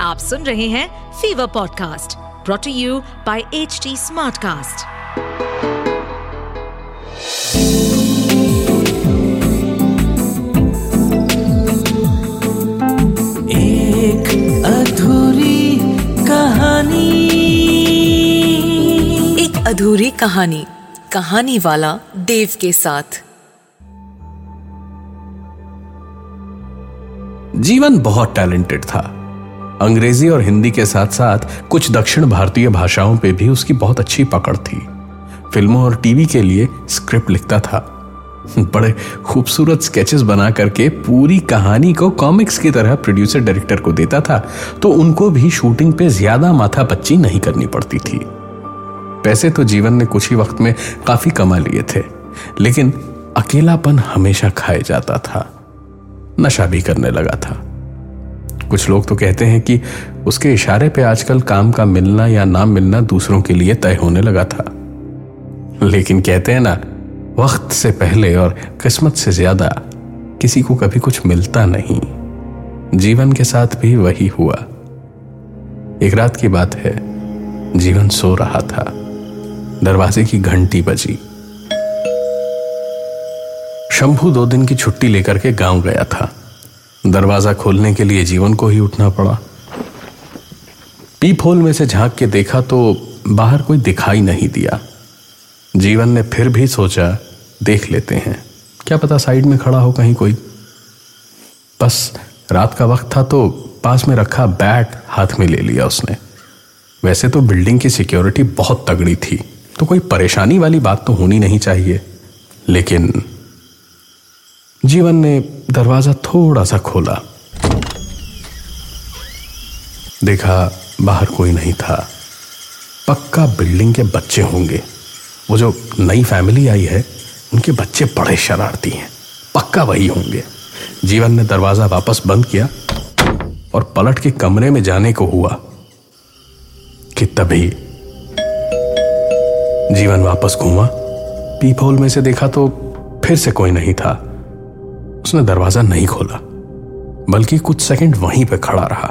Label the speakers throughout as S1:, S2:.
S1: आप सुन रहे हैं Fever podcast brought to you by H Smartcast.
S2: एक अधूरी कहानी।
S3: एक अधूरी कहानी कहानी वाला देव के साथ।
S4: जीवन बहुत टैलेंटेड था। अंग्रेज़ी और हिंदी के साथ साथ कुछ दक्षिण भारतीय भाषाओं पे भी उसकी बहुत अच्छी पकड़ थी। फ़िल्मों और टीवी के लिए स्क्रिप्ट लिखता था। बड़े खूबसूरत स्केचेस बना करके पूरी कहानी को कॉमिक्स की तरह प्रोड्यूसर डायरेक्टर को देता था तो उनको भी शूटिंग पे ज़्यादा माथा पच्ची नहीं करनी पड़ती थी। पैसे तो जीवन ने कुछ ही वक्त में काफ़ी कमा लिए थे, लेकिन अकेलापन हमेशा खाए जाता था, नशा भी करने लगा था। कुछ लोग तो कहते हैं कि उसके इशारे पे आजकल काम का मिलना या ना मिलना दूसरों के लिए तय होने लगा था। लेकिन कहते हैं ना, वक्त से पहले और किस्मत से ज़्यादा किसी को कभी कुछ मिलता नहीं। जीवन के साथ भी वही हुआ। एक रात की बात है, जीवन सो रहा था। दरवाजे की घंटी बजी। शंभू दो दिन की छुट्टी लेकर के गाँव गया था। दरवाज़ा खोलने के लिए जीवन को ही उठना पड़ा। पीप होल में से झाँक के देखा तो बाहर कोई दिखाई नहीं दिया। जीवन ने फिर भी सोचा, देख लेते हैं। क्या पता साइड में खड़ा हो कहीं कोई। बस रात का वक्त था तो पास में रखा बैट हाथ में ले लिया उसने। वैसे तो बिल्डिंग की सिक्योरिटी बहुत तगड़ी थी तो कोई परेशानी वाली बात तो होनी नहीं चाहिए। लेकिन जीवन ने दरवाज़ा थोड़ा सा खोला। देखा, बाहर कोई नहीं था। पक्का बिल्डिंग के बच्चे होंगे। वो जो नई फैमिली आई है, उनके बच्चे बड़े शरारती हैं। पक्का वही होंगे। जीवन ने दरवाज़ा वापस बंद किया और पलट के कमरे में जाने को हुआ कि तभी जीवन वापस घूमा। पीप होल में से देखा तो फिर से कोई नहीं था। उसने दरवाज़ा नहीं खोला बल्कि कुछ सेकंड वहीं पर खड़ा रहा।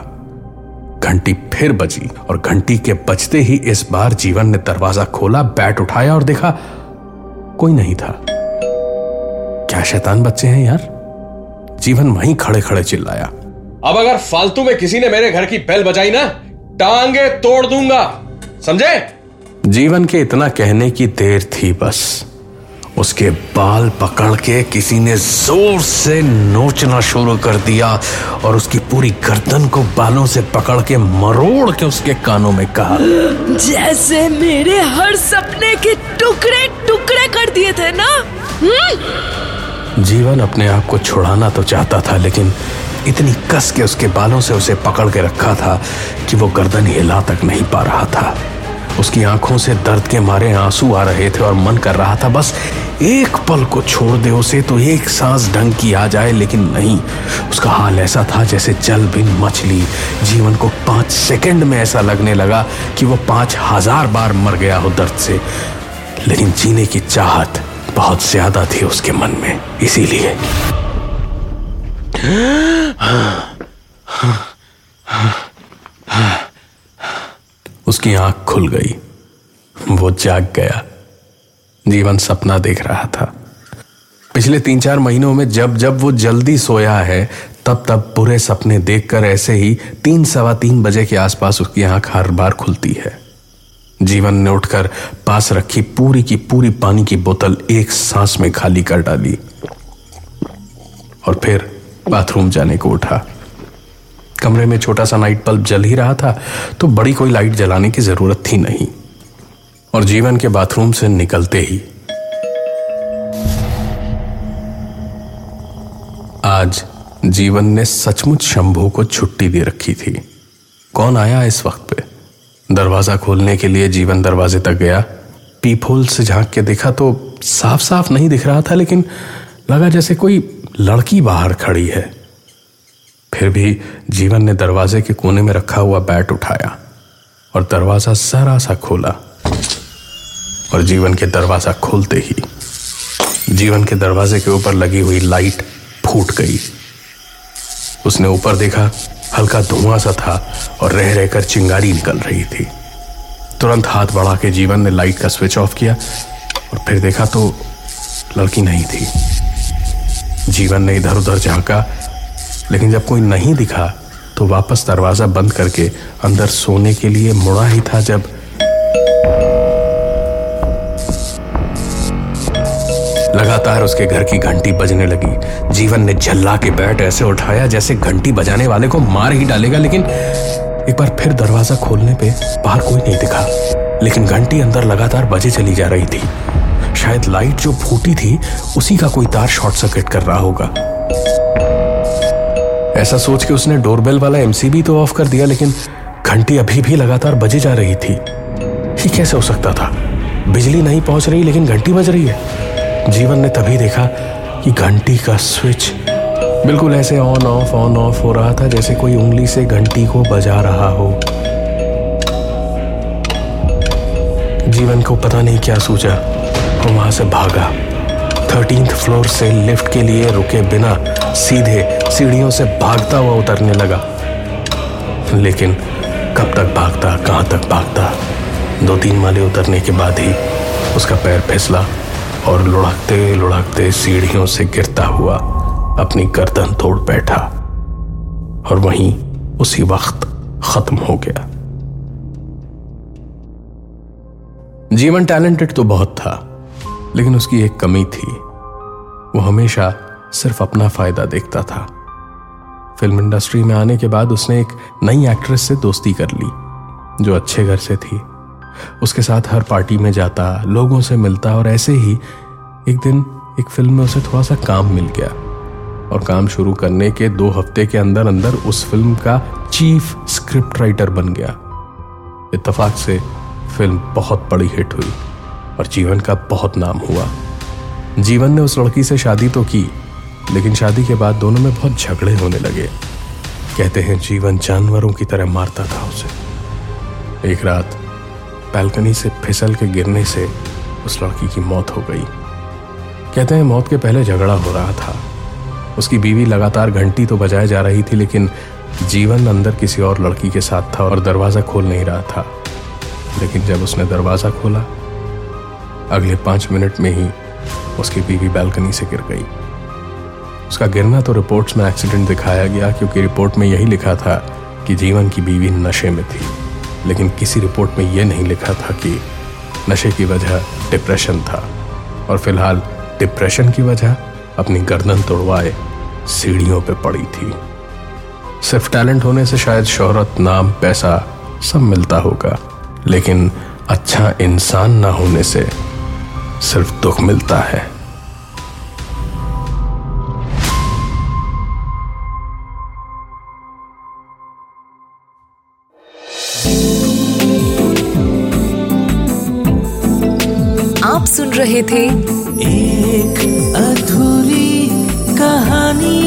S4: घंटी फिर बजी और घंटी के बजते ही इस बार जीवन ने दरवाज़ा खोला बैट उठाया और देखा कोई नहीं था। क्या शैतान बच्चे हैं यार? जीवन वहीं खड़े खड़े चिल्लाया।
S5: अब अगर फालतू में किसी ने मेरे घर की बेल बजाई ना टांगे तोड़ दूँगा। समझे?
S4: जीवन के इतना कहने की देर थी बस। उसके बाल पकड़ के किसी ने ज़ोर से नोचना शुरू कर दिया और उसकी पूरी गर्दन को बालों से पकड़ के मरोड़ के उसके कानों में कहा।
S3: जैसे मेरे हर सपने के टुकड़े टुकड़े कर दिए थे ना?
S4: हम्म? जीवन अपने आप को छुड़ाना तो चाहता था लेकिन इतनी कस के उसके बालों से उसे पकड़ के रखा था कि वो गर्दन हिला तक नहीं पा रहा था। उसकी आँखों से दर्द के मारे आँसू आ रहे थे और मन कर रहा था बस एक पल को छोड़ दे उसे तो एक सांस ढंग की आ जाए लेकिन नहीं उसका हाल ऐसा था जैसे जल बिन मछली जीवन को पाँच सेकंड में ऐसा लगने लगा कि वो पाँच हज़ार बार मर गया हो दर्द से लेकिन जीने की चाहत बहुत ज़्यादा थी उसके मन में इसीलिए उसकी आँख खुल गई। वो जाग गया। जीवन सपना देख रहा था। पिछले तीन चार महीनों में जब जब वो जल्दी सोया है, तब तब बुरे सपने देखकर ऐसे ही तीन सवा तीन बजे के आसपास उसकी आँख हर बार खुलती है। जीवन ने उठकर पास रखी पूरी की पूरी पानी की बोतल एक सांस में खाली कर डाली और फिर बाथरूम जाने को उठा। कमरे में छोटा सा नाइट बल्ब जल ही रहा था तो बड़ी कोई लाइट जलाने की ज़रूरत थी नहीं। और जीवन के बाथरूम से निकलते ही। आज जीवन ने सचमुच शंभू को छुट्टी दे रखी थी। कौन आया इस वक्त पे? दरवाज़ा खोलने के लिए जीवन दरवाजे तक गया। पीपोल से झाँक के देखा तो साफ़ साफ़ नहीं दिख रहा था, लेकिन लगा जैसे कोई लड़की बाहर खड़ी है। फिर भी जीवन ने दरवाजे के कोने में रखा हुआ बैट उठाया और दरवाज़ा जरा सा खोला और जीवन के दरवाज़ा खोलते ही जीवन के दरवाजे के ऊपर लगी हुई लाइट फूट गई। उसने ऊपर देखा, हल्का धुआँ सा था और रह रहकर चिंगारी निकल रही थी। तुरंत हाथ बढ़ा के जीवन ने लाइट का स्विच ऑफ़ किया और फिर देखा तो लड़की नहीं थी। जीवन ने इधर उधर झांका लेकिन जब कोई नहीं दिखा तो वापस दरवाज़ा बंद करके अंदर सोने के लिए मुड़ा ही था जब। लगातार उसके घर की घंटी बजने लगी। जीवन ने झल्ला के बैठ ऐसे उठाया जैसे घंटी बजाने वाले को मार ही डालेगा, लेकिन एक बार फिर दरवाज़ा खोलने पे बाहर कोई नहीं दिखा। लेकिन घंटी अंदर लगातार बजे चली जा रही थी। शायद लाइट जो फूटी थी, उसी का कोई तार शॉर्ट सर्किट कर रहा होगा। ऐसा सोच के उसने डोरबेल वाला एमसीबी तो ऑफ़ कर दिया, लेकिन घंटी अभी भी लगातार बजे जा रही थी। ये कैसे हो सकता था? बिजली नहीं पहुँच रही, लेकिन घंटी बज रही है। जीवन ने तभी देखा कि घंटी का स्विच बिल्कुल ऐसे ऑन ऑफ़ ऑन ऑफ़ हो रहा था, जैसे कोई उंगली से घंटी को बजा रहा हो। जीवन को पता नहीं क्या सूझा, वो वहाँ से भागा। थर्टींथ फ्लोर से लिफ्ट के लिए रुके बिना सीधे सीढ़ियों से भागता हुआ उतरने लगा। लेकिन कब तक भागता, कहाँ तक भागता? दो तीन माले उतरने के बाद ही उसका पैर फिसला और लुढ़कते लुढ़कते सीढ़ियों से गिरता हुआ अपनी गर्दन तोड़ बैठा और वहीं उसी वक्त खत्म हो गया। जीवन टैलेंटेड तो बहुत था। लेकिन उसकी एक कमी थी। वो हमेशा सिर्फ़ अपना फ़ायदा देखता था। फ़िल्म इंडस्ट्री में आने के बाद उसने एक नई एक्ट्रेस से दोस्ती कर ली, जो अच्छे घर से थी। उसके साथ हर पार्टी में जाता, लोगों से मिलता और ऐसे ही एक दिन एक फ़िल्म में उसे थोड़ा सा काम मिल गया। और काम शुरू करने के दो हफ़्ते के अंदर अंदर उस फ़िल्म का चीफ स्क्रिप्ट राइटर बन गया। इतफाक से फ़िल्म बहुत बड़ी हिट हुई। और जीवन का बहुत नाम हुआ। जीवन ने उस लड़की से शादी तो की, लेकिन शादी के बाद दोनों में बहुत झगड़े होने लगे। कहते हैं, जीवन जानवरों की तरह मारता था उसे। एक रात, बैल्कनी से फिसल के गिरने से उस लड़की की मौत हो गई। कहते हैं, मौत के पहले झगड़ा हो रहा था। उसकी बीवी लगातार घंटी तो बजाए जा रही थी, लेकिन जीवन अंदर किसी और लड़की के साथ था और दरवाज़ा खोल नहीं रहा था। लेकिन जब उसने दरवाज़ा खोला अगले पाँच मिनट में ही उसकी बीवी बैल्कनी से गिर गई। उसका गिरना तो रिपोर्ट्स में एक्सीडेंट दिखाया गया क्योंकि रिपोर्ट में यही लिखा था कि जीवन की बीवी नशे में थी। लेकिन किसी रिपोर्ट में यह नहीं लिखा था कि नशे की वजह डिप्रेशन था। और फ़िलहाल डिप्रेशन की वजह अपनी गर्दन तोड़वाए सीढ़ियों पर पड़ी थी। सिर्फ़ टैलेंट होने से शायद शोहरत, नाम, पैसा सब मिलता होगा। लेकिन अच्छा इंसान ना होने से सिर्फ़ दुख मिलता है।
S3: आप सुन रहे थे
S2: एक अधूरी कहानी।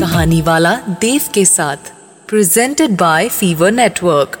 S3: कहानी वाला देव के साथ प्रेजेंटेड बाय फीवर नेटवर्क